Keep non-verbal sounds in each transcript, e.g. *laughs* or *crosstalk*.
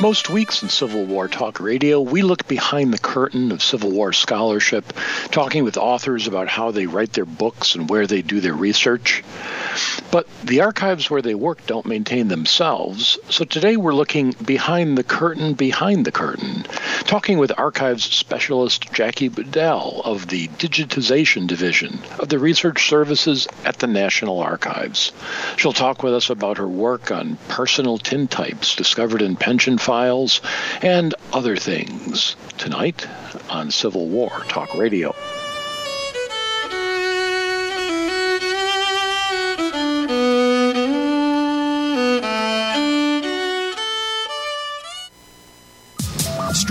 Most weeks in Civil War Talk Radio, we look behind the curtain of Civil War scholarship, talking with authors about how they write their books and where they do their research. But the archives where they work don't maintain themselves, so today we're looking behind the curtain behind the curtain, talking with archives specialist Jackie Budell of the Digitization Division of the Research Services at the National Archives. She'll talk with us about her work on personal tintypes discovered in pension files and other things tonight on Civil War Talk Radio.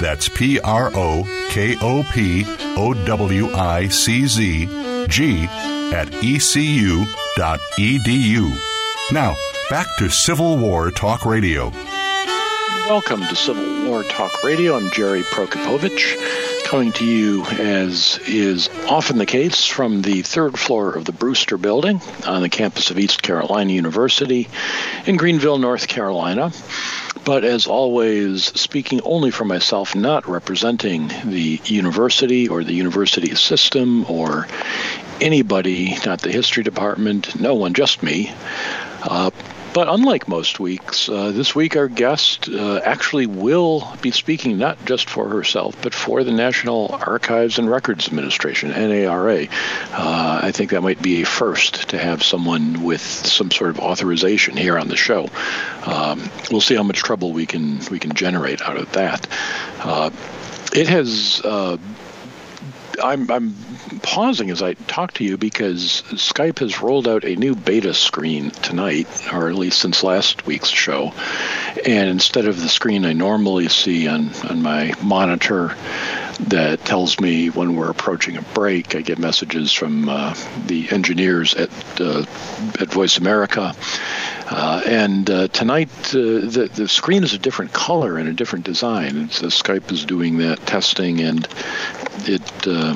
That's P R O K O P O W I C Z G at ecu.edu. Now, back to Civil War Talk Radio. Welcome to Civil War Talk Radio. I'm Jerry Prokopowicz, coming to you, as is often the case, from the third floor of the Brewster Building on the campus of East Carolina University in Greenville, North Carolina. But as always, speaking only for myself, not representing the university or the university system or anybody, not the history department, no one, just me. Uh, but unlike most weeks, uh, this week our guest uh, actually will be speaking not just for herself, but for the National Archives and Records Administration, NARA. Uh, I think that might be a first to have someone with some sort of authorization here on the show. Um, we'll see how much trouble we can we can generate out of that. Uh, it has uh, I'm, I'm pausing as I talk to you because Skype has rolled out a new beta screen tonight, or at least since last week's show. And instead of the screen I normally see on, on my monitor that tells me when we're approaching a break, I get messages from uh, the engineers at, uh, at Voice America. Uh, and uh, tonight, uh, the, the screen is a different color and a different design. It's, Skype is doing that testing, and it uh,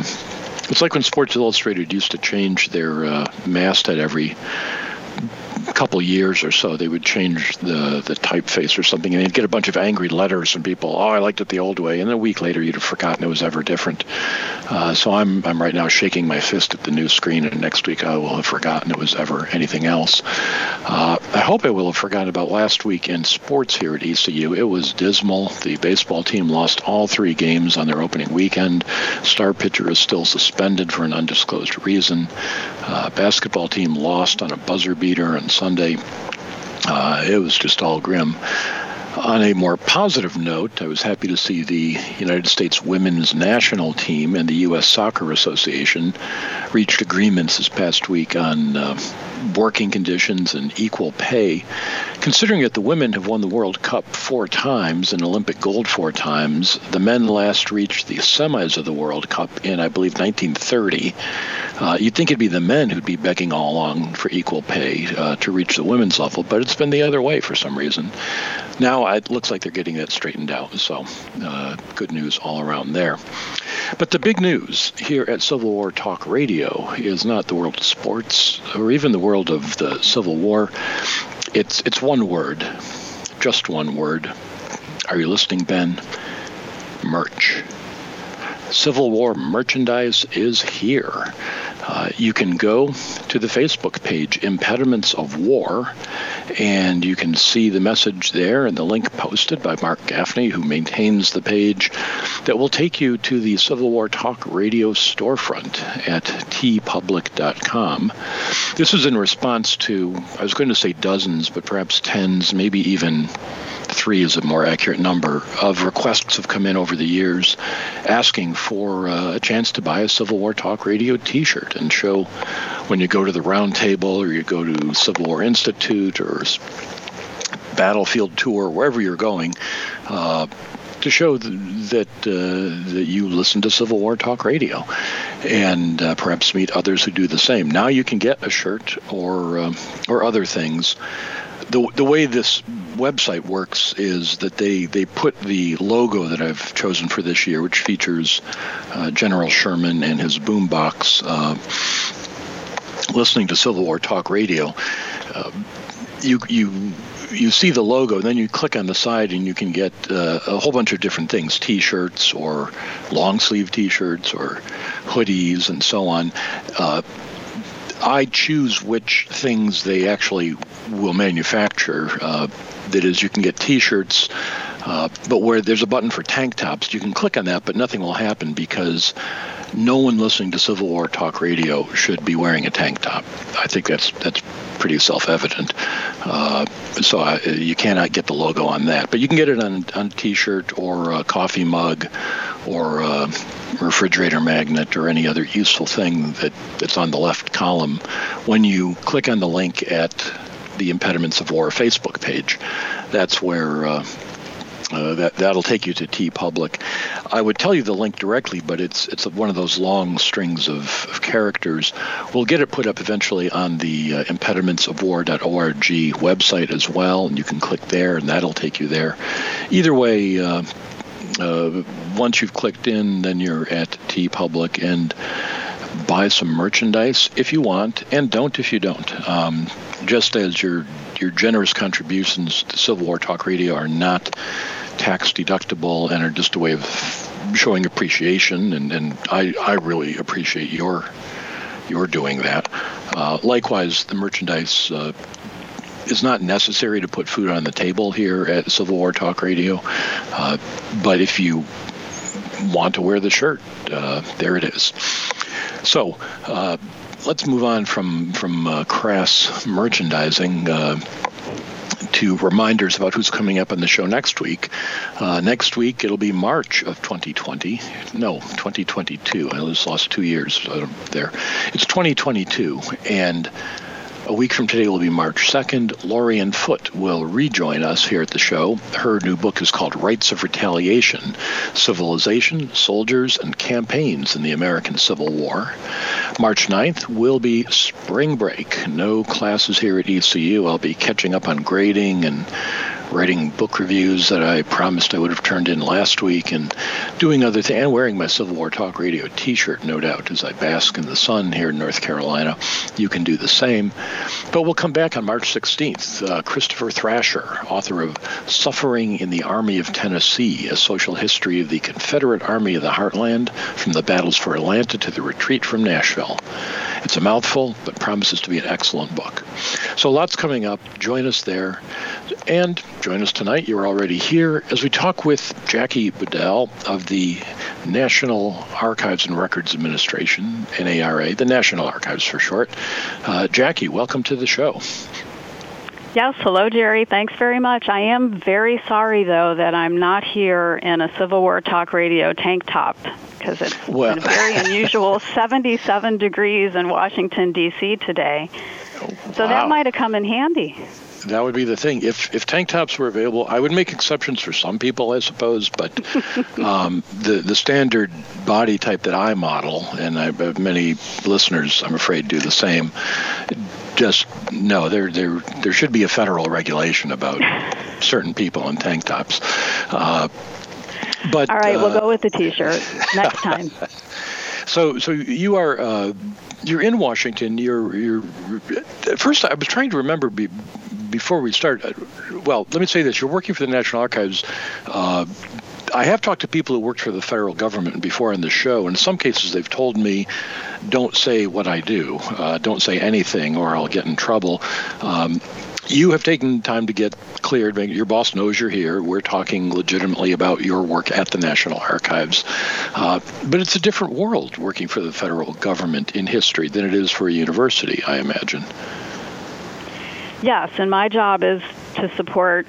it's like when Sports Illustrated used to change their masthead every couple years or so, they would change the the typeface or something, and you'd get a bunch of angry letters from people. Oh, I liked it the old way, and a week later, you'd have forgotten it was ever different. Uh, so I'm I'm right now shaking my fist at the new screen, and next week I will have forgotten it was ever anything else. Uh, I hope I will have forgotten about last week in sports here at ECU. It was dismal. The baseball team lost all three games on their opening weekend. Star pitcher is still suspended for an undisclosed reason. Uh, basketball team lost on a buzzer beater on Sunday. Uh, it was just all grim. On a more positive note, I was happy to see the United States women's national team and the U.S. Soccer Association reached agreements this past week on uh, working conditions and equal pay. Considering that the women have won the World Cup four times and Olympic gold four times, the men last reached the semis of the World Cup in, I believe, 1930. Uh, you'd think it'd be the men who'd be begging all along for equal pay uh, to reach the women's level, but it's been the other way for some reason. now it looks like they're getting that straightened out. So uh, good news all around there. But the big news here at Civil War Talk Radio is not the world of sports or even the world of the Civil War. It's it's one word, just one word. Are you listening, Ben? Merch. Civil War merchandise is here. Uh, you can go to the Facebook page, Impediments of War, and you can see the message there and the link posted by Mark Gaffney, who maintains the page, that will take you to the Civil War Talk Radio storefront at teepublic.com. This is in response to, I was going to say dozens, but perhaps tens, maybe even three is a more accurate number, of requests have come in over the years asking for uh, a chance to buy a Civil War Talk Radio t shirt and show when you go to the round table or you go to Civil War Institute or Battlefield Tour, wherever you're going. Uh, to show that uh, that you listen to Civil War Talk Radio, and uh, perhaps meet others who do the same. Now you can get a shirt or uh, or other things the the way this website works is that they they put the logo that I've chosen for this year, which features uh, General Sherman and his boombox, uh, listening to Civil War talk radio. Uh, you you you see the logo, then you click on the side, and you can get uh, a whole bunch of different things: T-shirts, or long sleeve T-shirts, or hoodies, and so on. Uh, I choose which things they actually will manufacture. Uh, that is, you can get T-shirts, uh, but where there's a button for tank tops, you can click on that, but nothing will happen because no one listening to Civil War talk radio should be wearing a tank top. I think that's that's pretty self-evident. Uh, so I, you cannot get the logo on that, but you can get it on on T-shirt or a coffee mug or a refrigerator magnet or any other useful thing that, that's on the left column when you click on the link at the Impediments of War Facebook page. That's where uh, uh, that that'll take you to TeePublic. I would tell you the link directly, but it's it's one of those long strings of, of characters. We'll get it put up eventually on the uh, impedimentsofwar.org website as well, and you can click there, and that'll take you there. Either way. Uh, uh, once you've clicked in, then you're at T TeePublic and buy some merchandise if you want, and don't if you don't. Um, just as your your generous contributions to Civil War Talk Radio are not tax deductible and are just a way of showing appreciation, and, and I, I really appreciate your your doing that. Uh, likewise, the merchandise uh, is not necessary to put food on the table here at Civil War Talk Radio, uh, but if you want to wear the shirt, uh, there it is. So uh, let's move on from from uh, crass merchandising uh, to reminders about who's coming up on the show next week. Uh, next week it'll be March of 2020. No, 2022. I just lost two years uh, there. It's 2022, and a week from today will be March 2nd. Lorien Foote will rejoin us here at the show. Her new book is called Rites of Retaliation Civilization, Soldiers, and Campaigns in the American Civil War. March 9th will be spring break. No classes here at ECU. I'll be catching up on grading and writing book reviews that I promised I would have turned in last week, and doing other things, and wearing my Civil War Talk Radio T-shirt, no doubt, as I bask in the sun here in North Carolina. You can do the same. But we'll come back on March 16th. Uh, Christopher Thrasher, author of Suffering in the Army of Tennessee, a social history of the Confederate Army of the Heartland, from the battles for Atlanta to the retreat from Nashville. It's a mouthful, but promises to be an excellent book. So lots coming up. Join us there. And join us tonight. You're already here as we talk with Jackie Budell of the National Archives and Records Administration, NARA, the National Archives for short. Uh, Jackie, welcome to the show. Yes, hello, Jerry. Thanks very much. I am very sorry, though, that I'm not here in a Civil War Talk Radio tank top because it's well. been very *laughs* unusual 77 degrees in Washington, D.C. today. So wow. that might have come in handy. That would be the thing. If if tank tops were available, I would make exceptions for some people, I suppose. But *laughs* um, the the standard body type that I model, and I have many listeners, I'm afraid, do the same. Just no, there there there should be a federal regulation about certain people in tank tops. Uh, but all right, uh, we'll go with the t-shirt next *laughs* time. so so you are. Uh, you're in Washington. You're, you're. At first, I was trying to remember be, before we start, uh, well, let me say this: you're working for the National Archives. Uh, I have talked to people who worked for the federal government before on the show, and in some cases they've told me, "Don't say what I do. Uh, don't say anything, or I'll get in trouble." Um, you have taken time to get cleared. Your boss knows you're here. We're talking legitimately about your work at the National Archives. Uh, but it's a different world working for the federal government in history than it is for a university, I imagine. Yes, and my job is to support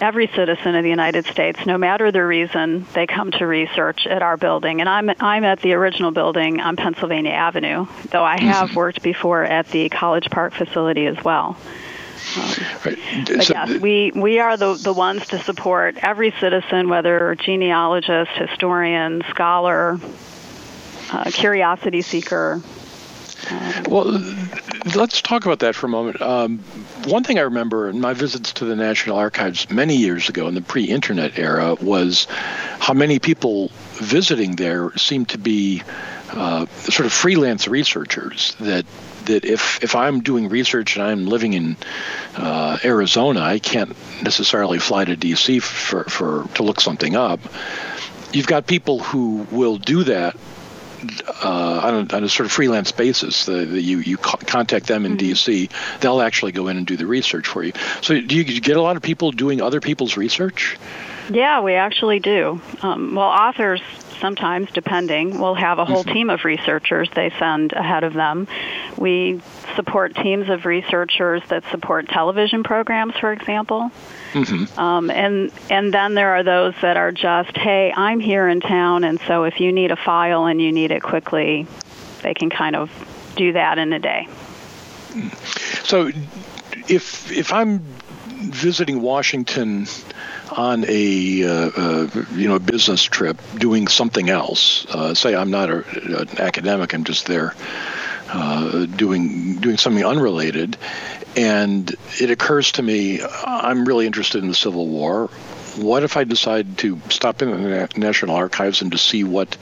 every citizen of the United States, no matter the reason they come to research at our building. And I'm I'm at the original building on Pennsylvania Avenue, though I have mm-hmm. worked before at the College Park facility as well. Um, right. But so yes, we, we are the, the ones to support every citizen, whether genealogist, historian, scholar, uh, curiosity seeker, well, let's talk about that for a moment. Um, one thing I remember in my visits to the National Archives many years ago in the pre internet era was how many people visiting there seemed to be uh, sort of freelance researchers that that if if I'm doing research and I'm living in uh, Arizona, I can't necessarily fly to DC for, for to look something up. You've got people who will do that uh, on, a, on, a, sort of freelance basis. The, the, you you co- contact them in mm-hmm. DC, they'll actually go in and do the research for you. So do you, do you get a lot of people doing other people's research? Yeah, we actually do. Um, well, authors sometimes, depending, will have a whole mm-hmm. team of researchers they send ahead of them. We support teams of researchers that support television programs, for example. Mm-hmm. Um, and and then there are those that are just, hey, I'm here in town, and so if you need a file and you need it quickly, they can kind of do that in a day. So, if if I'm visiting Washington on a uh, uh, you know business trip doing something else, uh, say I'm not a, an academic, I'm just there uh, doing doing something unrelated, and it occurs to me I'm really interested in the Civil War. What if I decide to stop in the National Archives and to see what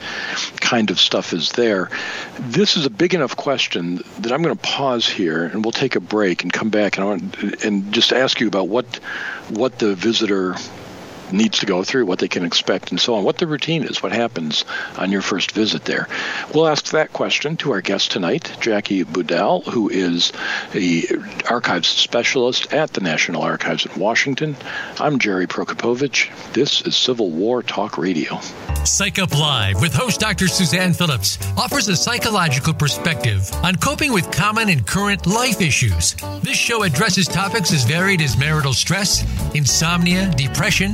kind of stuff is there? This is a big enough question that I'm going to pause here and we'll take a break and come back and I want, and just ask you about what what the visitor needs to go through, what they can expect, and so on, what the routine is, what happens on your first visit there. We'll ask that question to our guest tonight, Jackie Budell, who is a archives specialist at the National Archives in Washington. I'm Jerry Prokopowicz. This is Civil War Talk Radio. Psych Up Live with host Dr. Suzanne Phillips offers a psychological perspective on coping with common and current life issues. This show addresses topics as varied as marital stress, insomnia, depression,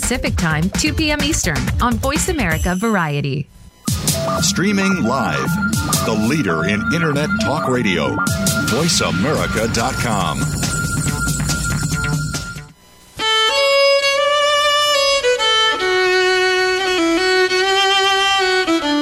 Pacific Time, 2 p.m. Eastern on Voice America Variety. Streaming live, the leader in Internet talk radio, voiceamerica.com.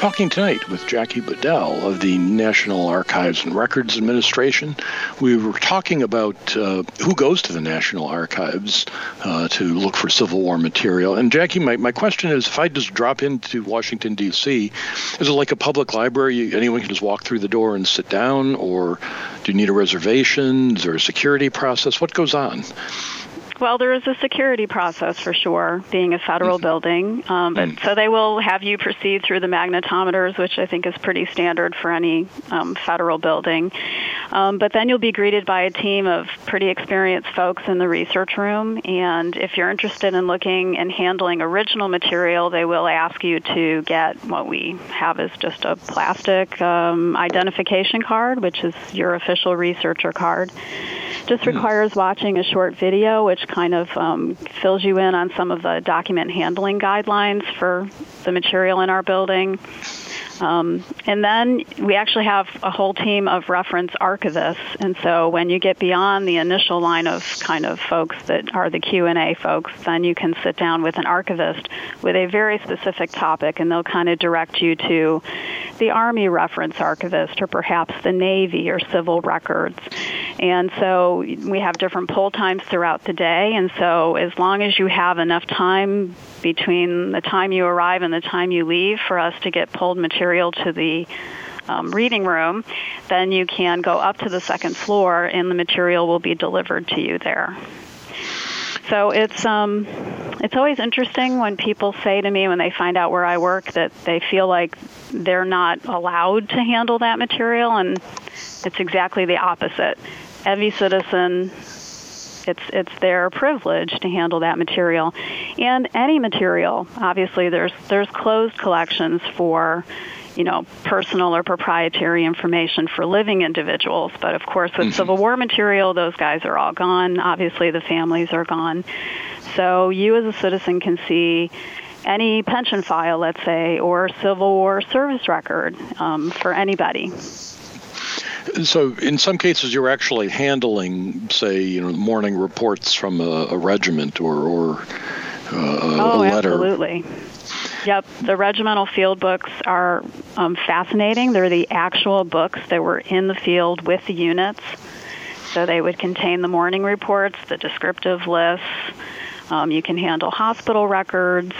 talking tonight with Jackie Budell of the National Archives and Records Administration. We were talking about uh, who goes to the National Archives uh, to look for Civil War material. And Jackie, my, my question is if I just drop into Washington, D.C., is it like a public library? Anyone can just walk through the door and sit down? Or do you need a reservation? Is there a security process? What goes on? Well, there is a security process for sure, being a federal mm-hmm. building. Um, but mm. so they will have you proceed through the magnetometers, which I think is pretty standard for any um, federal building. Um, but then you'll be greeted by a team of pretty experienced folks in the research room. And if you're interested in looking and handling original material, they will ask you to get what we have is just a plastic um, identification card, which is your official researcher card. Just mm. requires watching a short video, which kind of um, fills you in on some of the document handling guidelines for the material in our building. Um, and then we actually have a whole team of reference archivists. And so when you get beyond the initial line of kind of folks that are the Q&A folks, then you can sit down with an archivist with a very specific topic and they'll kind of direct you to the Army reference archivist or perhaps the Navy or civil records. And so we have different pull times throughout the day. And so as long as you have enough time between the time you arrive and the time you leave for us to get pulled material to the um, reading room, then you can go up to the second floor and the material will be delivered to you there. So it's um, it's always interesting when people say to me when they find out where I work that they feel like they're not allowed to handle that material, and it's exactly the opposite. Every citizen it's it's their privilege to handle that material, and any material. Obviously, there's there's closed collections for you know, personal or proprietary information for living individuals. But of course, with mm-hmm. Civil War material, those guys are all gone. Obviously, the families are gone. So you as a citizen can see any pension file, let's say, or Civil War service record um, for anybody. So, in some cases, you're actually handling, say, you know, morning reports from a, a regiment or, or uh, oh, a letter. absolutely. Yep, the regimental field books are um, fascinating. They're the actual books that were in the field with the units. So they would contain the morning reports, the descriptive lists. Um, you can handle hospital records.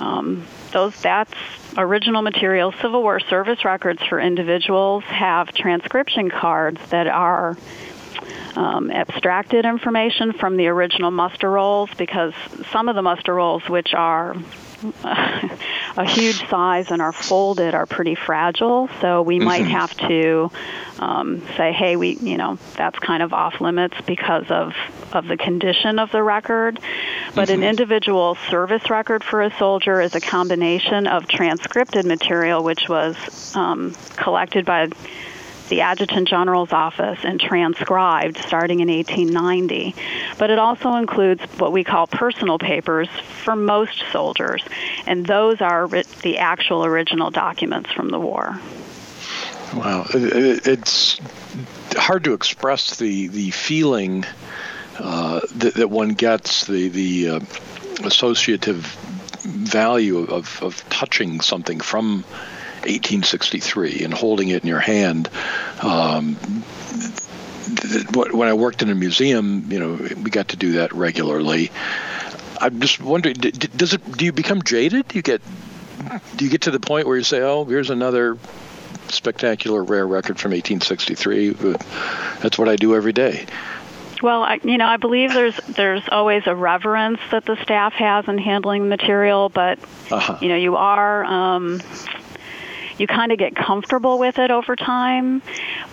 Um, those that's original material. Civil War service records for individuals have transcription cards that are um, abstracted information from the original muster rolls because some of the muster rolls, which are a huge size and are folded, are pretty fragile. So we might mm-hmm. have to um, say, hey, we, you know, that's kind of off limits because of of the condition of the record. But mm-hmm. an individual service record for a soldier is a combination of transcripted material, which was um, collected by the Adjutant General's office and transcribed starting in 1890. But it also includes what we call personal papers for most soldiers, and those are the actual original documents from the war. Wow, it's hard to express the the feeling uh, that, that, one gets, the the uh, associative value of, of touching something from 1863 and holding it in your hand. Um, when I worked in a museum, you know, we got to do that regularly. I'm just wondering, does it? Do you become jaded? Do you get? Do you get to the point where you say, "Oh, here's another spectacular rare record from 1863"? That's what I do every day. Well, I, you know, I believe there's there's always a reverence that the staff has in handling material, but uh-huh. you know, you are. Um, you kind of get comfortable with it over time,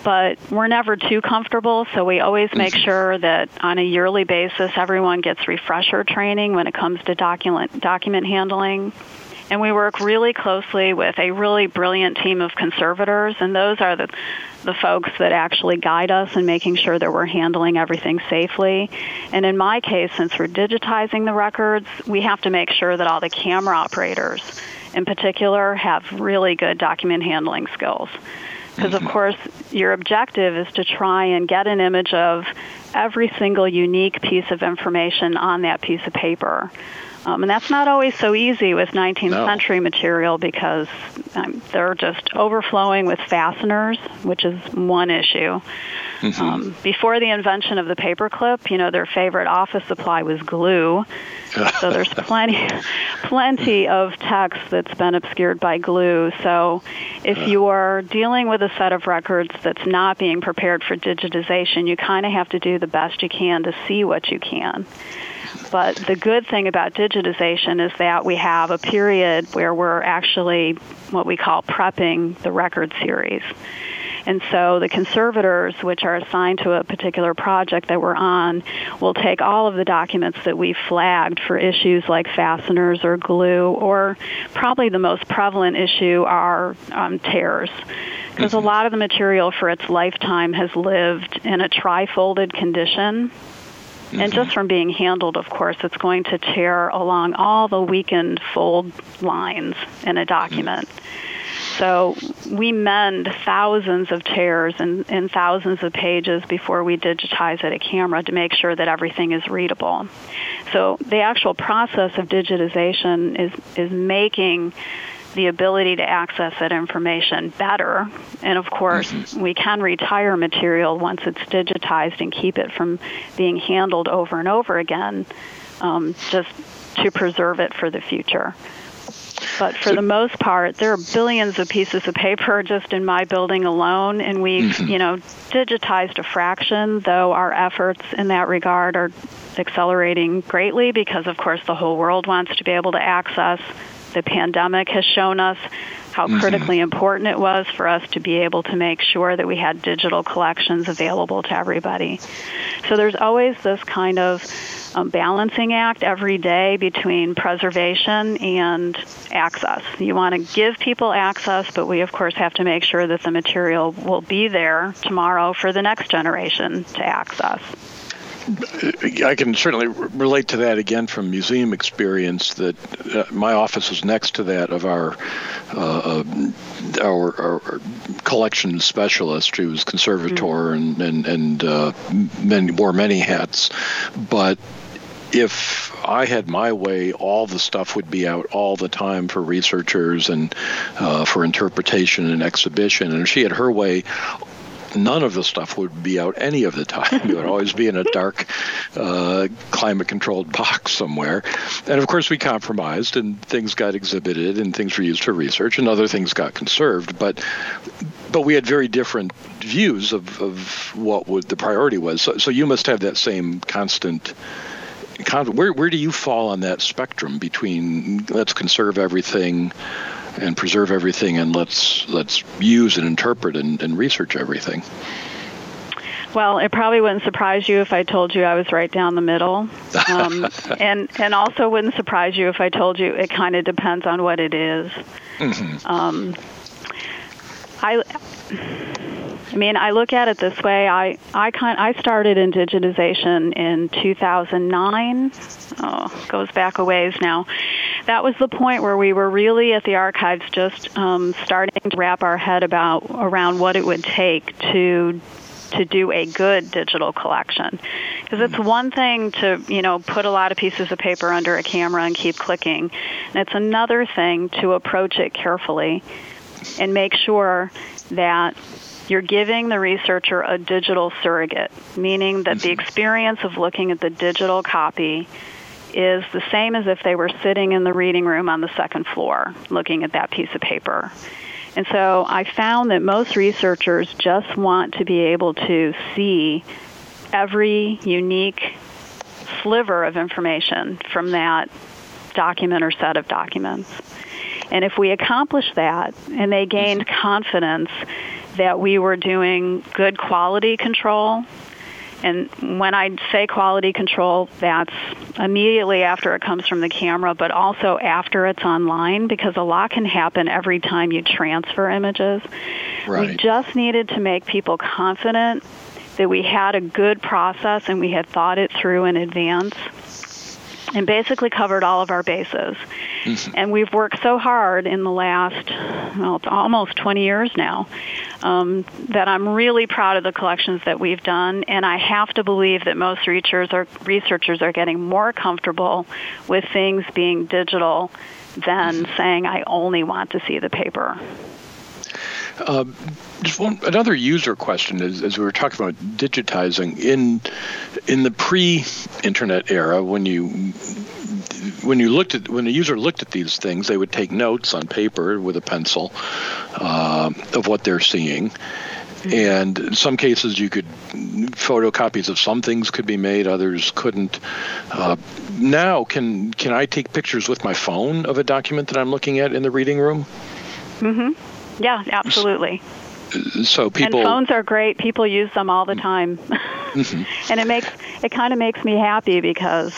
but we're never too comfortable, so we always make mm-hmm. sure that on a yearly basis everyone gets refresher training when it comes to document document handling. And we work really closely with a really brilliant team of conservators, and those are the the folks that actually guide us in making sure that we're handling everything safely. And in my case, since we're digitizing the records, we have to make sure that all the camera operators in particular have really good document handling skills. Because, of mm-hmm. course, your objective is to try and get an image of every single unique piece of information on that piece of paper. Um, and that's not always so easy with 19th no. century material because um, they're just overflowing with fasteners, which is one issue. Mm-hmm. Um, before the invention of the paperclip, you know, their favorite office supply was glue. so there's *laughs* plenty, plenty of text that's been obscured by glue. So if you are dealing with a set of records that's not being prepared for digitization, you kind of have to do the best you can to see what you can. But the good thing about digitization is that we have a period where we're actually what we call prepping the record series. And so the conservators, which are assigned to a particular project that we're on, will take all of the documents that we flagged for issues like fasteners or glue, or probably the most prevalent issue are um, tears. Because mm-hmm. a lot of the material for its lifetime has lived in a tri-folded condition Mm-hmm. And just from being handled, of course, it's going to tear along all the weakened fold lines in a document. Mm-hmm. So we mend thousands of tears and, and, thousands of pages before we digitize it a camera to make sure that everything is readable. So the actual process of digitization is, is making the ability to access that information better. And of course, mm-hmm. we can retire material once it's digitized and keep it from being handled over and over again, um, just to preserve it for the future. But for so, the most part, there are billions of pieces of paper just in my building alone, and we've, mm-hmm. you know, digitized a fraction. Though our efforts in that regard are accelerating greatly because, of course, the whole world wants to be able to access the pandemic has shown us how mm-hmm. critically important it was for us to be able to make sure that we had digital collections available to everybody. So there's always this kind of um, balancing act every day between preservation and access. You want to give people access, but we, of course, have to make sure that the material will be there tomorrow for the next generation to access. I can certainly relate to that again from museum experience. That uh, my office is next to that of our, uh, uh our, our collection specialist, who was conservator mm-hmm. and and and uh, many, wore many hats. But if I had my way, all the stuff would be out all the time for researchers and uh, for interpretation and exhibition. And if she had her way, none of the stuff would be out any of the time. it would always be in a dark, uh, climate controlled box somewhere. And of course, we compromised and things got exhibited and things were used for research and other things got conserved. But but we had very different views of, of what would the priority was. So, so you must have that same constant. Where where do you fall on that spectrum between let's conserve everything and preserve everything and let's let's use and interpret and, and research everything. Well, it probably wouldn't surprise you if I told you I was right down the middle, um, *laughs* and and also wouldn't surprise you if I told you it kind of depends on what it is. Mm-hmm. Um, I I mean, I look at it this way. I I kind I started in digitization in 2009. Oh, goes back a ways now. That was the point where we were really at the archives just um, starting to wrap our head about around what it would take to to do a good digital collection because it's one thing to you know put a lot of pieces of paper under a camera and keep clicking and it's another thing to approach it carefully and make sure that you're giving the researcher a digital surrogate, meaning that the mm-hmm. experience of looking at the digital copy is the same as if they were sitting in the reading room on the second floor looking at that piece of paper. And so I found that most researchers just want to be able to see every unique sliver of information from that document or set of documents. And if we accomplish that and they gained mm-hmm. confidence that we were doing good quality control And when I say quality control, that's immediately after it comes from the camera, but also after it's online because a lot can happen every time you transfer images. Right. We just needed to make people confident that we had a good process and we had thought it through in advance and basically covered all of our bases. Mm-hmm. And we've worked so hard in the last, well, it's almost 20 years now, um, that I'm really proud of the collections that we've done. And I have to believe that most researchers are, researchers are getting more comfortable with things being digital than mm-hmm. saying, I only want to see the paper. Uh, just one another user question is, as we were talking about digitizing in in the pre-internet era, when you when you looked at when the user looked at these things, they would take notes on paper with a pencil uh, of what they're seeing. And in some cases, you could photocopies of some things could be made, others couldn't. Uh, now, can can I take pictures with my phone of a document that I'm looking at in the reading room? Mm-hmm. Yeah, absolutely. So people and phones are great. People use them all the time, *laughs* mm-hmm. and it makes it kind of makes me happy because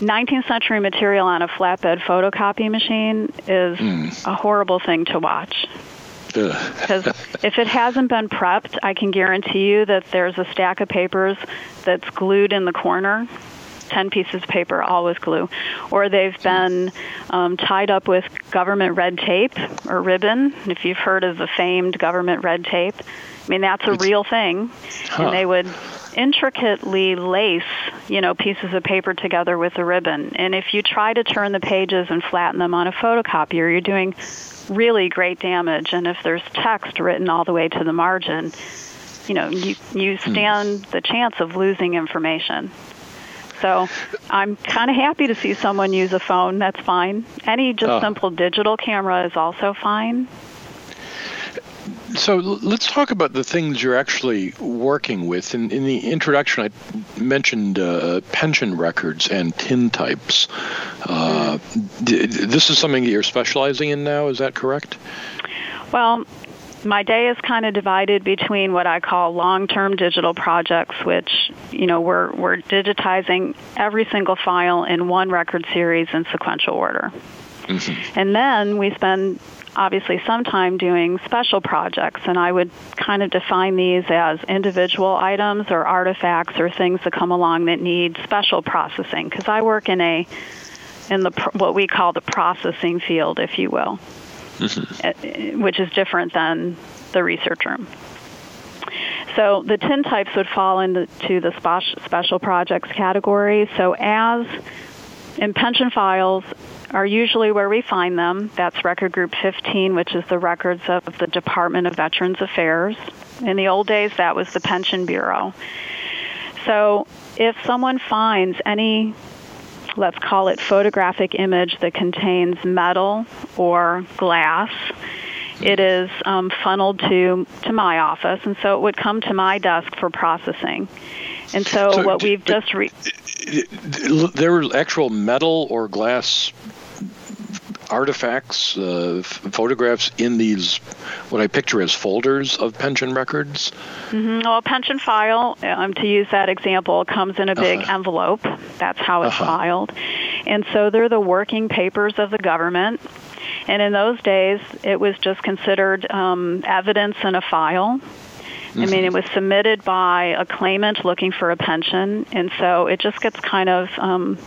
19th century material on a flatbed photocopy machine is mm. a horrible thing to watch. Because *laughs* if it hasn't been prepped, I can guarantee you that there's a stack of papers that's glued in the corner 10 pieces of paper, all with glue. Or they've been um, tied up with government red tape or ribbon, if you've heard of the famed government red tape. I mean, that's a real thing. Huh. And they would intricately lace, you know, pieces of paper together with a ribbon. And if you try to turn the pages and flatten them on a photocopier, you're doing really great damage. And if there's text written all the way to the margin, you know, you, you hmm. stand the chance of losing information. So I'm kind of happy to see someone use a phone. That's fine. Any just oh. simple digital camera is also fine. So let's talk about the things you're actually working with. In, in the introduction, I mentioned uh, pension records and tintypes. Uh, mm. d- this is something that you're specializing in now. Is that correct? Well, my day is kind of divided between what I call long-term digital projects, which you know we're we're digitizing every single file in one record series in sequential order, mm-hmm. and then we spend obviously some time doing special projects, and I would kind of define these as individual items or artifacts or things that come along that need special processing because I work in a in the what we call the processing field, if you will which is different than the research room. So the tintypes would fall into the special projects category. So as in pension files are usually where we find them. That's record group 15, which is the records of the Department of Veterans Affairs. In the old days, that was the Pension Bureau. So if someone finds any let's call it photographic image that contains metal or glass. It is um, funneled to to my office, and so it would come to my desk for processing. And so, so what we've just re- there were actual metal or glass artifacts, uh, photographs in these, what I picture as folders of pension records? Mm-hmm. Well, a pension file, um, to use that example, comes in a big uh-huh. envelope. That's how it's uh-huh. filed. And so they're the working papers of the government. And in those days, it was just considered um, evidence in a file. Mm-hmm. I mean, it was submitted by a claimant looking for a pension, and so it just gets kind of um,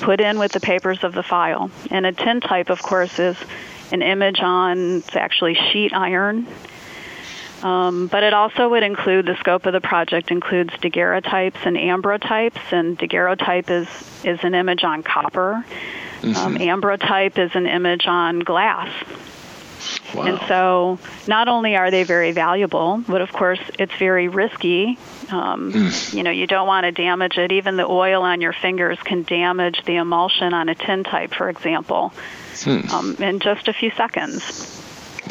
put in with the papers of the file. And a tintype, of course, is an image on it's actually sheet iron. Um, but it also would include the scope of the project includes daguerreotypes and ambrotypes, and daguerreotype is is an image on copper. Mm-hmm. Um, ambrotype is an image on glass. Wow. And so, not only are they very valuable, but of course, it's very risky. Um, mm. You know, you don't want to damage it. Even the oil on your fingers can damage the emulsion on a tintype, for example, mm. um, in just a few seconds.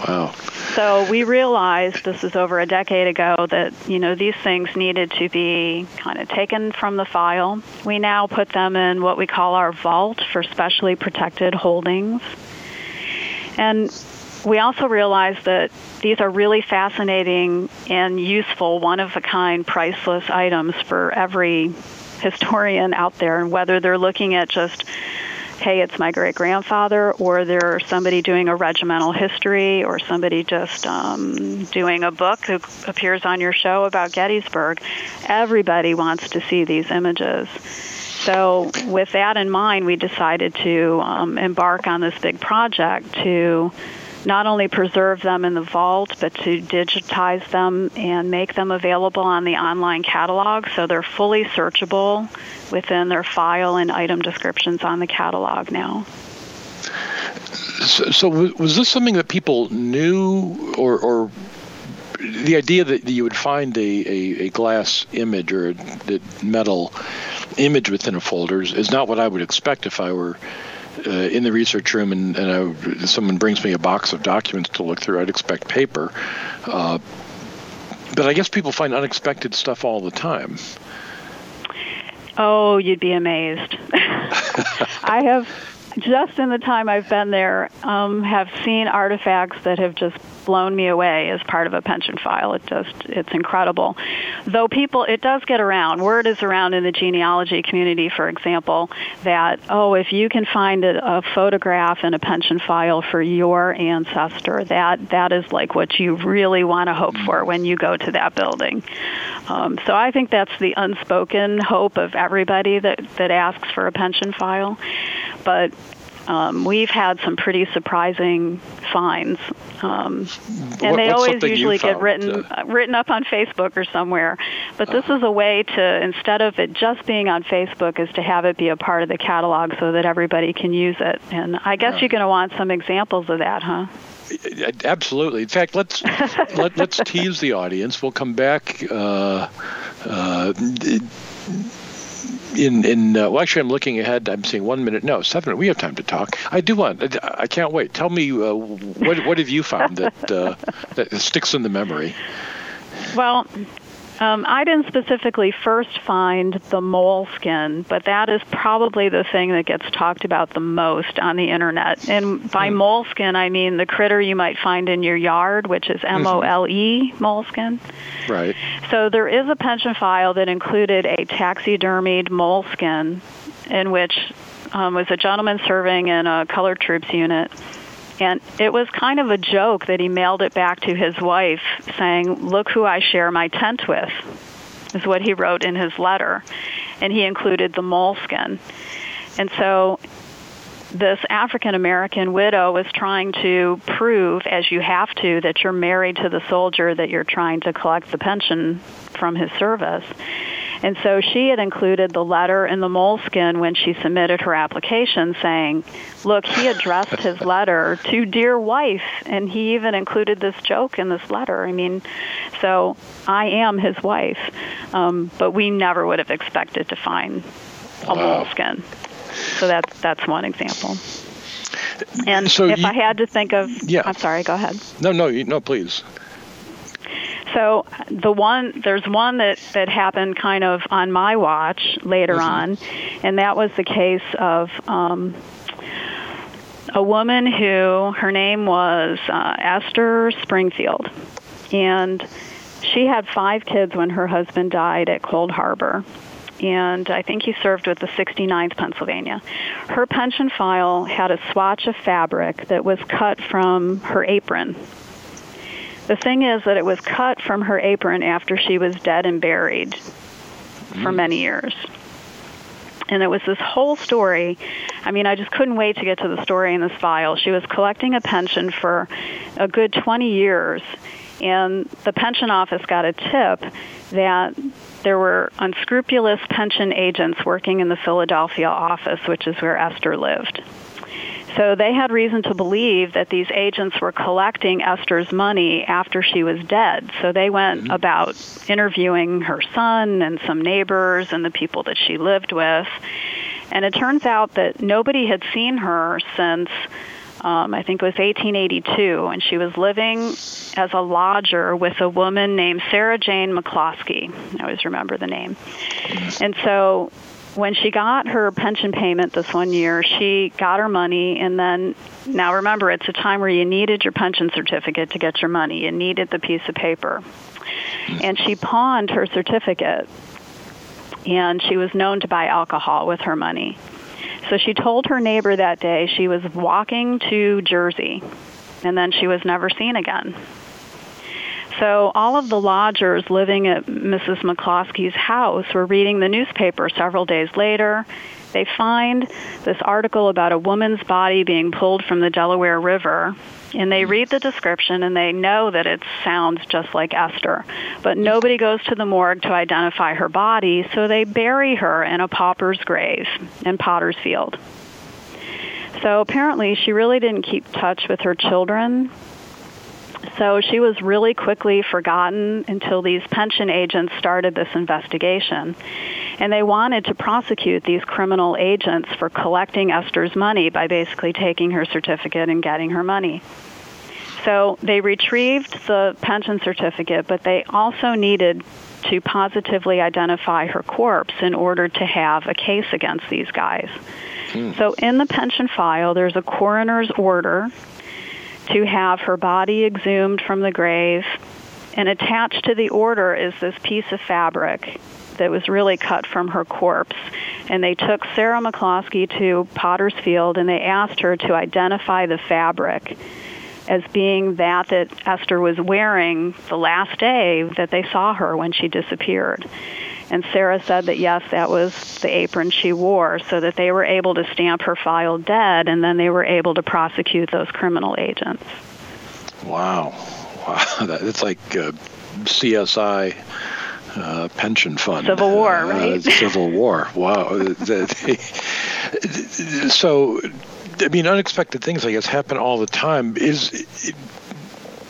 Wow. So we realized this is over a decade ago that you know these things needed to be kind of taken from the file. We now put them in what we call our vault for specially protected holdings. And we also realized that these are really fascinating and useful, one of a kind, priceless items for every historian out there, and whether they're looking at just hey, it's my great grandfather, or they're somebody doing a regimental history, or somebody just um, doing a book who appears on your show about Gettysburg. Everybody wants to see these images. So, with that in mind, we decided to um, embark on this big project to not only preserve them in the vault, but to digitize them and make them available on the online catalog so they're fully searchable within their file and item descriptions on the catalog now. So, so was this something that people knew, or, or the idea that you would find a, a, a glass image or a metal image within a folder is, is not what I would expect if I were uh, in the research room and, and I, someone brings me a box of documents to look through, I'd expect paper. Uh, but I guess people find unexpected stuff all the time. Oh, you'd be amazed. *laughs* I have just in the time I've been there, um, have seen artifacts that have just blown me away as part of a pension file. It just it's incredible. Though people, it does get around. Word is around in the genealogy community, for example, that oh, if you can find a, a photograph in a pension file for your ancestor, that that is like what you really want to hope for when you go to that building. Um, so I think that's the unspoken hope of everybody that that asks for a pension file. But um, we've had some pretty surprising finds, um, and what, they always usually get written uh, written up on Facebook or somewhere. But this uh is a way to instead of it just being on Facebook, is to have it be a part of the catalog so that everybody can use it. And I guess you're going to want some examples of that, huh? Absolutely. In fact, let's *laughs* let, us tease the audience. We'll come back. Uh, uh, in in uh, well, actually, I'm looking ahead. I'm seeing one minute. No, seven. We have time to talk. I do want. I can't wait. Tell me uh, what what have you found that uh, that sticks in the memory? Well, um, I didn't specifically first find the moleskin, but that is probably the thing that gets talked about the most on the internet. And by mm. moleskin, I mean the critter you might find in your yard, which is M O L E, moleskin. Right. So there is a pension file that included a taxidermied moleskin, in which um, was a gentleman serving in a colored troops unit and it was kind of a joke that he mailed it back to his wife saying, Look who I share my tent with, is what he wrote in his letter. And he included the moleskin. And so this African American widow was trying to prove, as you have to, that you're married to the soldier that you're trying to collect the pension from his service. And so she had included the letter in the moleskin when she submitted her application saying, look, he addressed his letter to dear wife, and he even included this joke in this letter. I mean, so I am his wife. Um, but we never would have expected to find a wow. moleskin. So that's, that's one example. And so if you, I had to think of, yeah. I'm sorry, go ahead. No, no, no, please. So the one there's one that that happened kind of on my watch later mm-hmm. on, and that was the case of. Um, a woman who her name was uh, Esther Springfield, and she had five kids when her husband died at Cold Harbor and I think he served with the 69th Pennsylvania. Her pension file had a swatch of fabric that was cut from her apron the thing is that it was cut from her apron after she was dead and buried for mm. many years. And it was this whole story. I mean, I just couldn't wait to get to the story in this file. She was collecting a pension for a good 20 years, and the pension office got a tip that there were unscrupulous pension agents working in the Philadelphia office, which is where Esther lived. So they had reason to believe that these agents were collecting Esther's money after she was dead. So they went mm-hmm. about interviewing her son and some neighbors and the people that she lived with. And it turns out that nobody had seen her since um, I think it was 1882, and she was living as a lodger with a woman named Sarah Jane McCloskey. I always remember the name. And so when she got her pension payment this one year, she got her money, and then now remember, it's a time where you needed your pension certificate to get your money. You needed the piece of paper. And she pawned her certificate, and she was known to buy alcohol with her money. So she told her neighbor that day she was walking to Jersey, and then she was never seen again. So all of the lodgers living at Mrs. McCloskey's house were reading the newspaper several days later. They find this article about a woman's body being pulled from the Delaware River, and they read the description and they know that it sounds just like Esther. But nobody goes to the morgue to identify her body, so they bury her in a pauper's grave in Potter's Field. So apparently, she really didn't keep touch with her children so she was really quickly forgotten until these pension agents started this investigation. And they wanted to prosecute these criminal agents for collecting Esther's money by basically taking her certificate and getting her money. So they retrieved the pension certificate, but they also needed to positively identify her corpse in order to have a case against these guys. Hmm. So in the pension file, there's a coroner's order to have her body exhumed from the grave. And attached to the order is this piece of fabric that was really cut from her corpse. And they took Sarah McCloskey to Potter's Field and they asked her to identify the fabric as being that that Esther was wearing the last day that they saw her when she disappeared. And Sarah said that yes, that was the apron she wore, so that they were able to stamp her file dead, and then they were able to prosecute those criminal agents. Wow, wow, *laughs* that's like uh, CSI. Uh, pension fund. Civil War, uh, right? Uh, *laughs* Civil War. Wow. *laughs* so, I mean, unexpected things, I guess, happen all the time. Is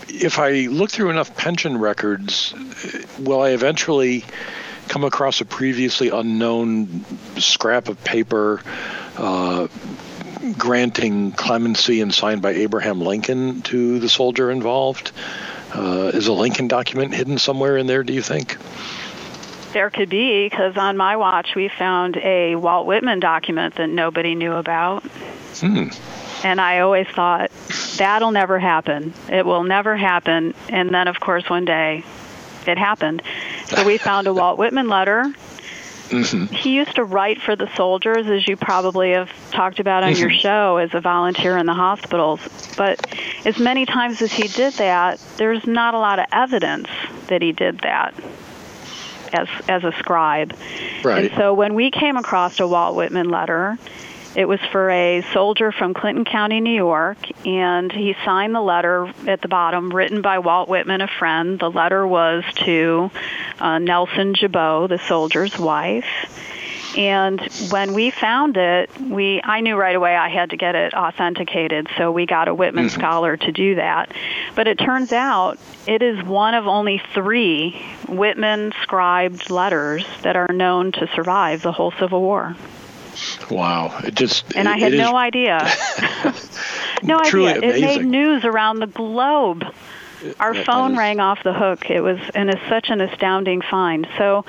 if I look through enough pension records, will I eventually come across a previously unknown scrap of paper uh, granting clemency and signed by Abraham Lincoln to the soldier involved? Uh, is a Lincoln document hidden somewhere in there, do you think? There could be, because on my watch we found a Walt Whitman document that nobody knew about. Hmm. And I always thought, that'll never happen. It will never happen. And then, of course, one day it happened. So we found a Walt Whitman letter. Mm-hmm. He used to write for the soldiers, as you probably have talked about on mm-hmm. your show, as a volunteer in the hospitals. But as many times as he did that, there's not a lot of evidence that he did that as as a scribe. Right. And so when we came across a Walt Whitman letter, it was for a soldier from Clinton County, New York, and he signed the letter at the bottom, written by Walt Whitman, a friend. The letter was to uh, Nelson Jabot, the soldier's wife. And when we found it, we I knew right away I had to get it authenticated, so we got a Whitman mm-hmm. scholar to do that. But it turns out it is one of only three Whitman scribed letters that are known to survive the whole Civil War. Wow! It just and it, I had no idea. *laughs* no idea. Amazing. It made news around the globe. Our that, phone that is... rang off the hook. It was and it's such an astounding find. So,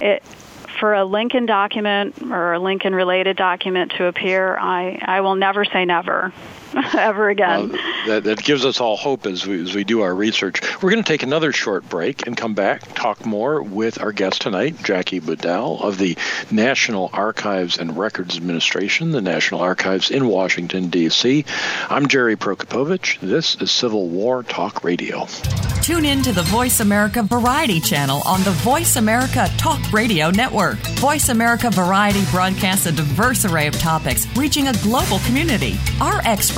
it for a Lincoln document or a Lincoln related document to appear, I I will never say never. *laughs* ever again. Well, that, that gives us all hope as we, as we do our research. We're going to take another short break and come back, talk more with our guest tonight, Jackie Budell of the National Archives and Records Administration, the National Archives in Washington, D.C. I'm Jerry Prokopowicz. This is Civil War Talk Radio. Tune in to the Voice America Variety channel on the Voice America Talk Radio Network. Voice America Variety broadcasts a diverse array of topics, reaching a global community. Our experts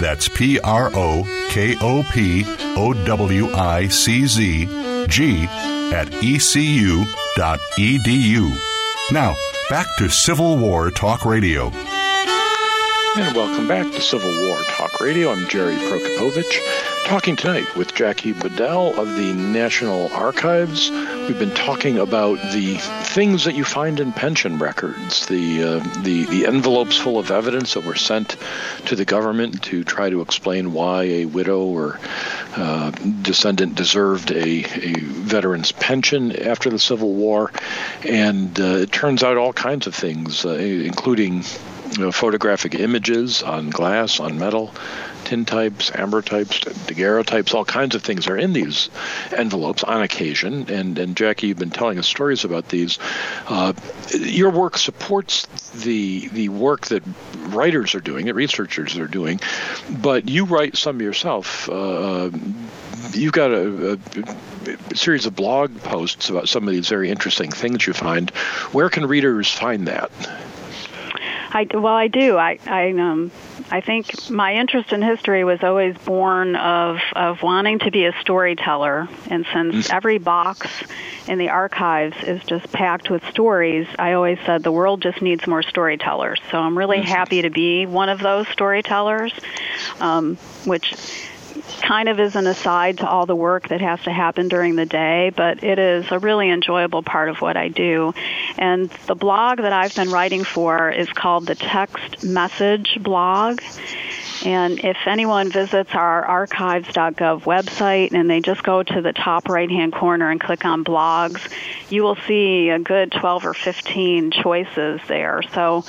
That's P R O K O P O W I C Z G at ecu.edu. Now, back to Civil War Talk Radio. And welcome back to Civil War Talk Radio. I'm Jerry Prokopowicz, talking tonight with Jackie Budell of the National Archives. We've been talking about the things that you find in pension records, the uh, the the envelopes full of evidence that were sent to the government to try to explain why a widow or uh, descendant deserved a, a veteran's pension after the Civil War, and uh, it turns out all kinds of things, uh, including you know, photographic images on glass, on metal, tintypes, amber types, daguerreotypes, all kinds of things are in these envelopes on occasion. And, and Jackie, you've been telling us stories about these. Uh, your work supports the the work that writers are doing, that researchers are doing, but you write some yourself. Uh, you've got a, a, series of blog posts about some of these very interesting things you find. Where can readers find that? I well, I do. I I um I think my interest in history was always born of of wanting to be a storyteller, and since every box in the archives is just packed with stories, I always said the world just needs more storytellers. So I'm really happy to be one of those storytellers, um, which kind of is an aside to all the work that has to happen during the day, but it is a really enjoyable part of what I do. And the blog that I've been writing for is called the Text Message Blog. And if anyone visits our archives.gov website and they just go to the top right hand corner and click on blogs, you will see a good 12 or 15 choices there. So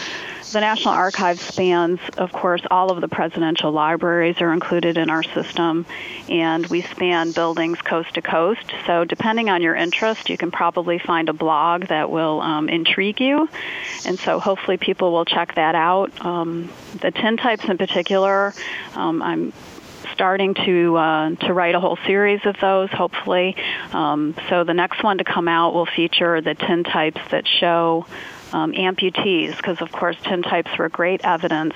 the National Archives spans, of course, all of the presidential libraries are included in our system, and we span buildings coast to coast. So, depending on your interest, you can probably find a blog that will um, intrigue you. And so, hopefully, people will check that out. Um, the tintypes, in particular, um, I'm starting to uh, to write a whole series of those, hopefully. Um, so the next one to come out will feature the tintypes that show um, amputees, because of course tintypes were great evidence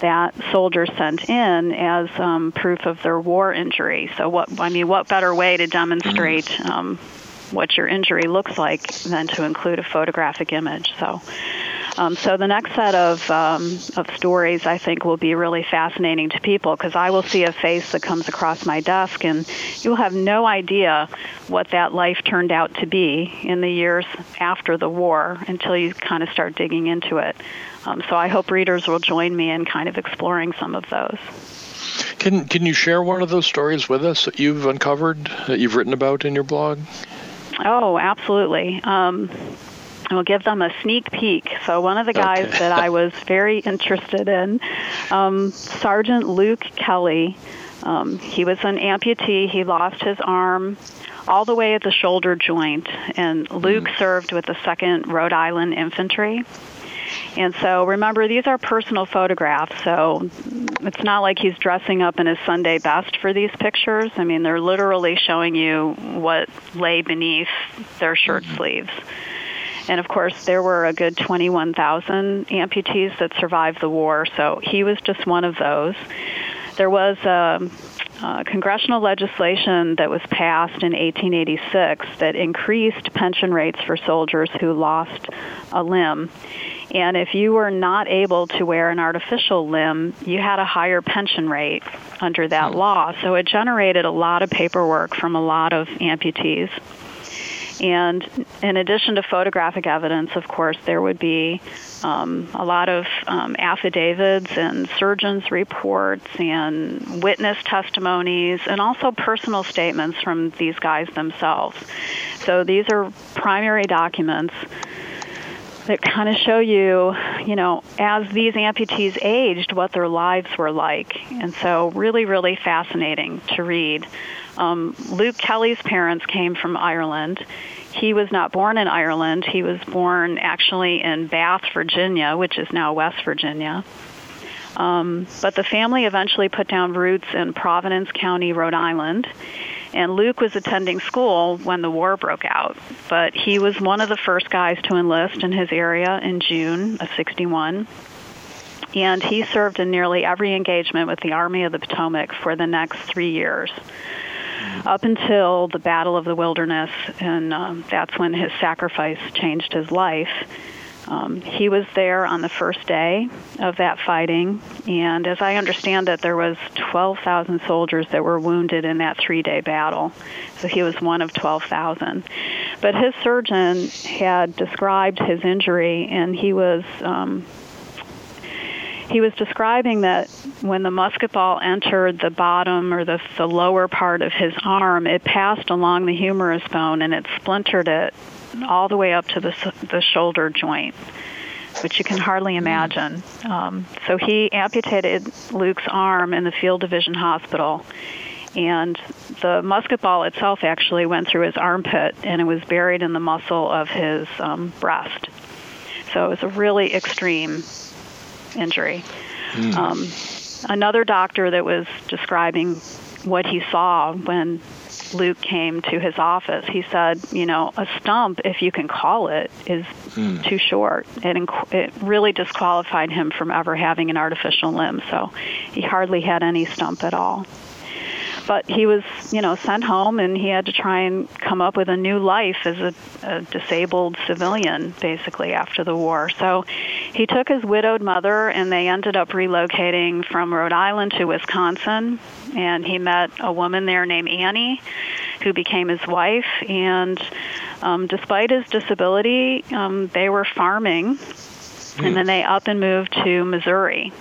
that soldiers sent in as um, proof of their war injury. So what I mean, what better way to demonstrate um, what your injury looks like than to include a photographic image? So. Um, so the next set of um, of stories I think will be really fascinating to people because I will see a face that comes across my desk and you'll have no idea what that life turned out to be in the years after the war until you kind of start digging into it. Um, so I hope readers will join me in kind of exploring some of those. Can can you share one of those stories with us that you've uncovered that you've written about in your blog? Oh, absolutely. Um, I'll give them a sneak peek. So one of the guys Okay. that I was very *laughs* interested in, um, Sergeant Luke Kelly. Um, he was an amputee. He lost his arm all the way at the shoulder joint, and Luke served with the Second Rhode Island Infantry. And so remember, these are personal photographs, so it's not like he's dressing up in his Sunday best for these pictures. I mean, they're literally showing you what lay beneath their shirt sleeves. And of course, there were a good 21,000 amputees that survived the war, so he was just one of those. there was a, a congressional legislation that was passed in 1886 that increased pension rates for soldiers who lost a limb. And if you were not able to wear an artificial limb, you had a higher pension rate under that hmm. law. So it generated a lot of paperwork from a lot of amputees. And in addition to photographic evidence, of course, there would be um, a lot of um, affidavits and surgeons' reports and witness testimonies, and also personal statements from these guys themselves. So these are primary documents that kind of show you, you know, as these amputees aged, what their lives were like. And so, really, really fascinating to read. Um, Luke Kelly's parents came from Ireland. He was not born in Ireland. He was born actually in Bath, Virginia, which is now West Virginia. Um, but the family eventually put down roots in Providence County, Rhode Island. And Luke was attending school when the war broke out, but he was one of the first guys to enlist in his area in June of 61. And he served in nearly every engagement with the Army of the Potomac for the next three years up until the Battle of the Wilderness, and um, that's when his sacrifice changed his life. Um, he was there on the first day of that fighting, and as I understand it, there was 12,000 soldiers that were wounded in that three-day battle. So he was one of 12,000. But his surgeon had described his injury, and he was um, he was describing that when the musket ball entered the bottom or the, the lower part of his arm, it passed along the humerus bone and it splintered it all the way up to the, the shoulder joint, which you can hardly hmm. imagine. Um, so he amputated Luke's arm in the Field Division Hospital. And the musket ball itself actually went through his armpit and it was buried in the muscle of his um, breast. So it was a really extreme injury. Mm. Um, another doctor that was describing what he saw when Luke came to his office, he said, you know, a stump, if you can call it, is mm. too short. It, inc- it really disqualified him from ever having an artificial limb, so he hardly had any stump at all but he was, you know, sent home and he had to try and come up with a new life as a, a disabled civilian, basically, after the war. So he took his widowed mother and they ended up relocating from Rhode Island to Wisconsin. And he met a woman there named Annie who became his wife. And um, despite his disability, um, they were farming. And then they up and moved to Missouri.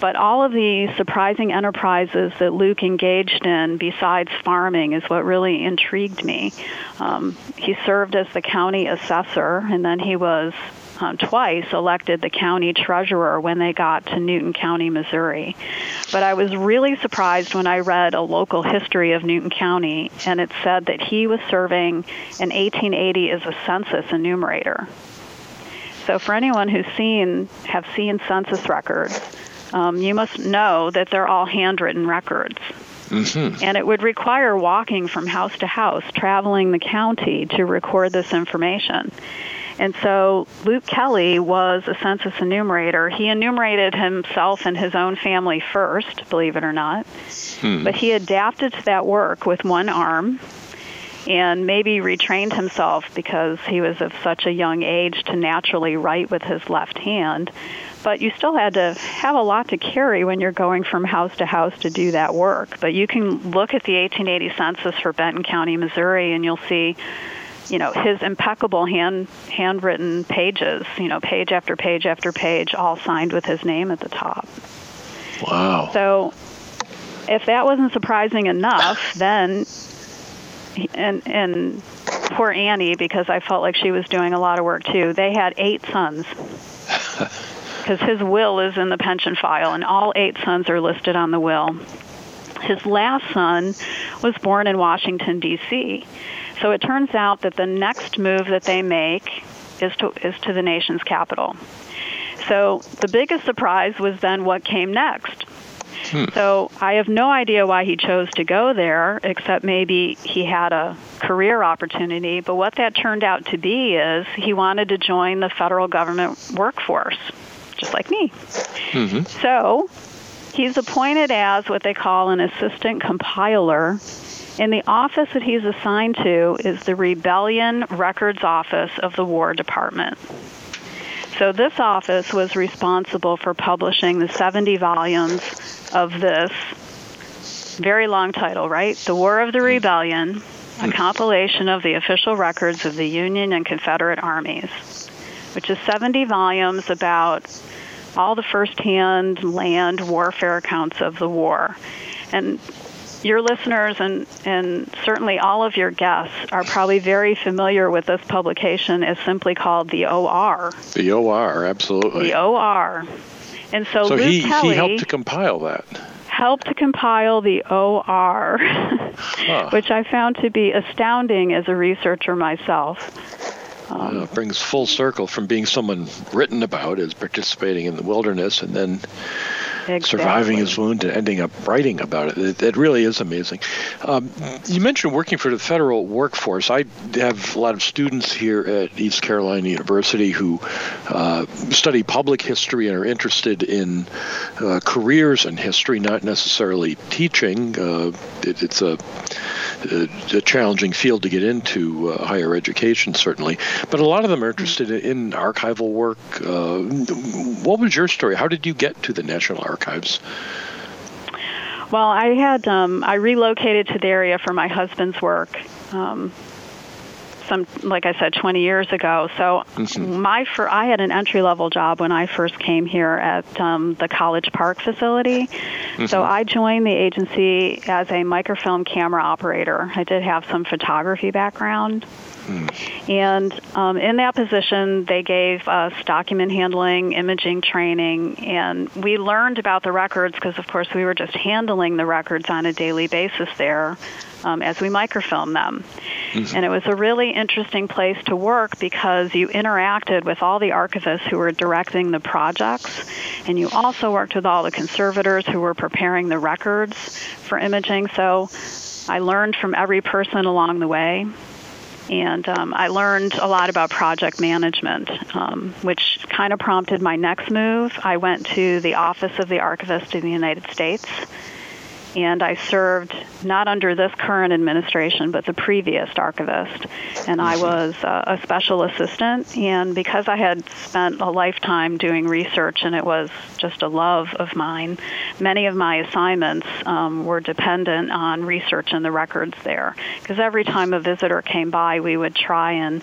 But all of the surprising enterprises that Luke engaged in besides farming is what really intrigued me. Um, he served as the county assessor, and then he was um, twice elected the county treasurer when they got to Newton County, Missouri. But I was really surprised when I read a local history of Newton County, and it said that he was serving in 1880 as a census enumerator. So for anyone who's seen have seen census records, um, you must know that they're all handwritten records. Mm-hmm. And it would require walking from house to house, traveling the county to record this information. And so Luke Kelly was a census enumerator. He enumerated himself and his own family first, believe it or not. Hmm. But he adapted to that work with one arm and maybe retrained himself because he was of such a young age to naturally write with his left hand but you still had to have a lot to carry when you're going from house to house to do that work. But you can look at the 1880 census for Benton County, Missouri, and you'll see, you know, his impeccable hand handwritten pages, you know, page after page after page, all signed with his name at the top. Wow. So, if that wasn't surprising enough, then and and poor Annie, because I felt like she was doing a lot of work too. They had eight sons. *laughs* because his will is in the pension file, and all eight sons are listed on the will. His last son was born in Washington, D.C. So it turns out that the next move that they make is to, is to the nation's capital. So the biggest surprise was then what came next. Hmm. So I have no idea why he chose to go there, except maybe he had a career opportunity. But what that turned out to be is he wanted to join the federal government workforce just like me. Mm-hmm. So he's appointed as what they call an assistant compiler. And the office that he's assigned to is the Rebellion Records Office of the War Department. So this office was responsible for publishing the 70 volumes of this very long title, right? The War of the Rebellion, a compilation of the official records of the Union and Confederate armies, which is 70 volumes about all the firsthand land warfare accounts of the war. And your listeners and, and certainly all of your guests are probably very familiar with this publication as simply called the OR. The OR, absolutely. The OR. And so, so Luke he, Kelly he helped to compile that. Helped to compile the OR, huh. *laughs* which I found to be astounding as a researcher myself. Um, uh, brings full circle from being someone written about as participating in the wilderness and then exactly. surviving his wound and ending up writing about it. It, it really is amazing. Um, you mentioned working for the federal workforce. I have a lot of students here at East Carolina University who uh, study public history and are interested in uh, careers in history, not necessarily teaching. Uh, it, it's a a challenging field to get into uh, higher education, certainly. But a lot of them are interested in archival work. Uh, what was your story? How did you get to the National Archives? Well, I had um, I relocated to the area for my husband's work. Um, some, like I said, 20 years ago. So mm-hmm. my fir- I had an entry level job when I first came here at um, the College Park facility. Mm-hmm. So I joined the agency as a microfilm camera operator. I did have some photography background. Mm. And um, in that position, they gave us document handling, imaging training, and we learned about the records because, of course, we were just handling the records on a daily basis there um, as we microfilm them. Mm-hmm. And it was a really interesting place to work because you interacted with all the archivists who were directing the projects, and you also worked with all the conservators who were preparing the records for imaging. So I learned from every person along the way. And um, I learned a lot about project management, um, which kind of prompted my next move. I went to the Office of the Archivist in the United States and I served not under this current administration, but the previous archivist. And I was uh, a special assistant. And because I had spent a lifetime doing research and it was just a love of mine, many of my assignments um, were dependent on research and the records there. Because every time a visitor came by, we would try and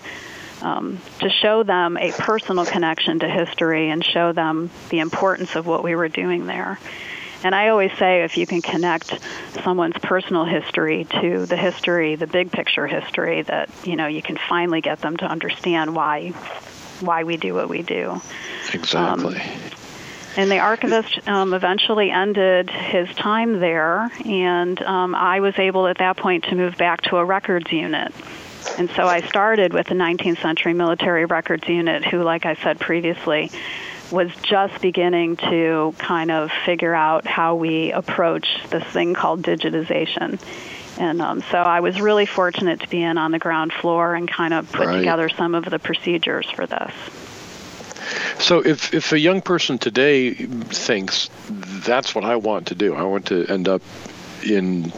um, to show them a personal connection to history and show them the importance of what we were doing there. And I always say if you can connect someone's personal history to the history, the big picture history, that you know you can finally get them to understand why why we do what we do. Exactly. Um, and the archivist um, eventually ended his time there, and um, I was able at that point to move back to a records unit. And so I started with the 19th century military records unit, who, like I said previously, was just beginning to kind of figure out how we approach this thing called digitization. And um, so I was really fortunate to be in on the ground floor and kind of put right. together some of the procedures for this. So if, if a young person today thinks that's what I want to do, I want to end up in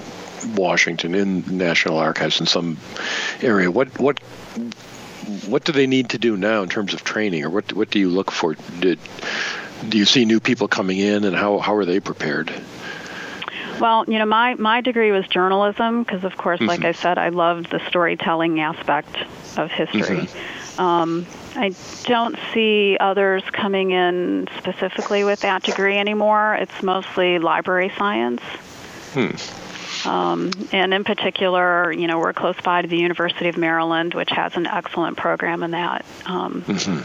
Washington in National Archives in some area, what what what do they need to do now in terms of training, or what what do you look for? Did, do you see new people coming in, and how how are they prepared? Well, you know, my my degree was journalism because, of course, mm-hmm. like I said, I loved the storytelling aspect of history. Mm-hmm. Um, I don't see others coming in specifically with that degree anymore. It's mostly library science. Hmm. Um, and in particular, you know, we're close by to the University of Maryland, which has an excellent program in that. Um, mm-hmm.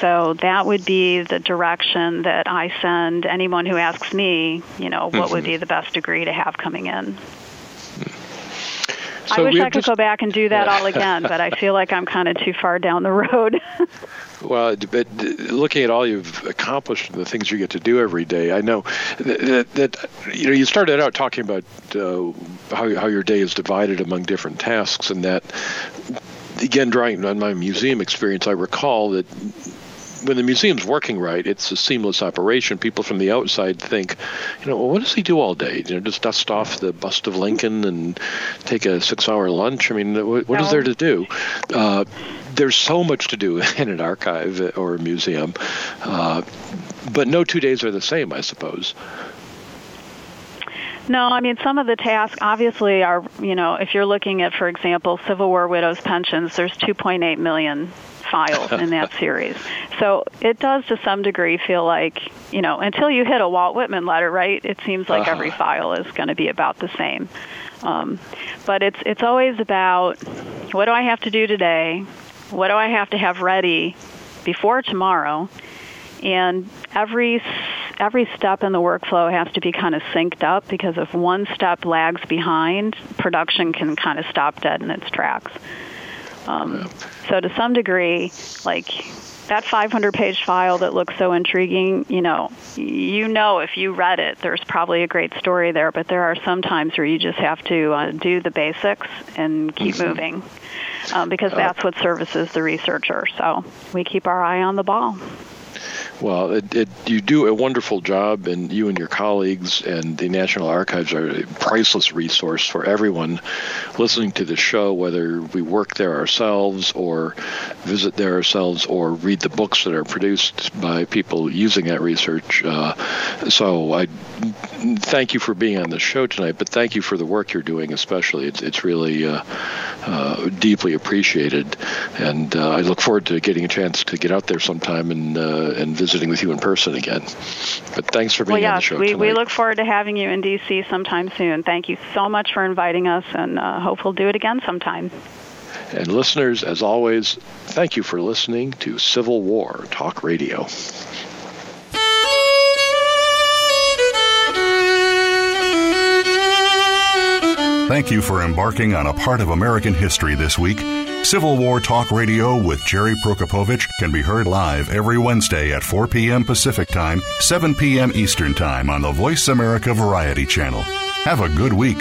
So that would be the direction that I send anyone who asks me, you know, what mm-hmm. would be the best degree to have coming in. So I wish I could just, go back and do that all again, but I feel like I'm kind of too far down the road. *laughs* well, but looking at all you've accomplished and the things you get to do every day, I know that, that you know you started out talking about uh, how how your day is divided among different tasks, and that again, drawing on my museum experience, I recall that when the museum's working right, it's a seamless operation. People from the outside think, you know, well, what does he do all day? You know, just dust off the bust of Lincoln and take a six-hour lunch. I mean, what, what no. is there to do? Uh, there's so much to do *laughs* in an archive or a museum, uh, but no two days are the same, I suppose. No, I mean some of the tasks obviously are, you know, if you're looking at, for example, Civil War widows' pensions, there's 2.8 million files *laughs* in that series. So it does to some degree feel like, you know, until you hit a Walt Whitman letter, right? It seems like uh-huh. every file is going to be about the same. Um, but it's it's always about what do I have to do today? What do I have to have ready before tomorrow? And every every step in the workflow has to be kind of synced up because if one step lags behind, production can kind of stop dead in its tracks. Um, so to some degree, like that 500 page file that looks so intriguing, you know, you know if you read it, there's probably a great story there, but there are some times where you just have to uh, do the basics and keep mm-hmm. moving um, because uh, that's what services the researcher. So we keep our eye on the ball. Well, it, it, you do a wonderful job, and you and your colleagues and the National Archives are a priceless resource for everyone listening to the show, whether we work there ourselves or visit there ourselves or read the books that are produced by people using that research. Uh, so I thank you for being on the show tonight, but thank you for the work you're doing, especially. It's, it's really uh, uh, deeply appreciated, and uh, I look forward to getting a chance to get out there sometime and uh, and visiting with you in person again. But thanks for being well, yes, on the show we, tonight. we look forward to having you in D.C. sometime soon. Thank you so much for inviting us, and uh, hope we'll do it again sometime. And listeners, as always, thank you for listening to Civil War Talk Radio. Thank you for embarking on a part of American history this week. Civil War Talk Radio with Jerry Prokopowicz can be heard live every Wednesday at 4 p.m. Pacific Time, 7 p.m. Eastern Time on the Voice America Variety Channel. Have a good week.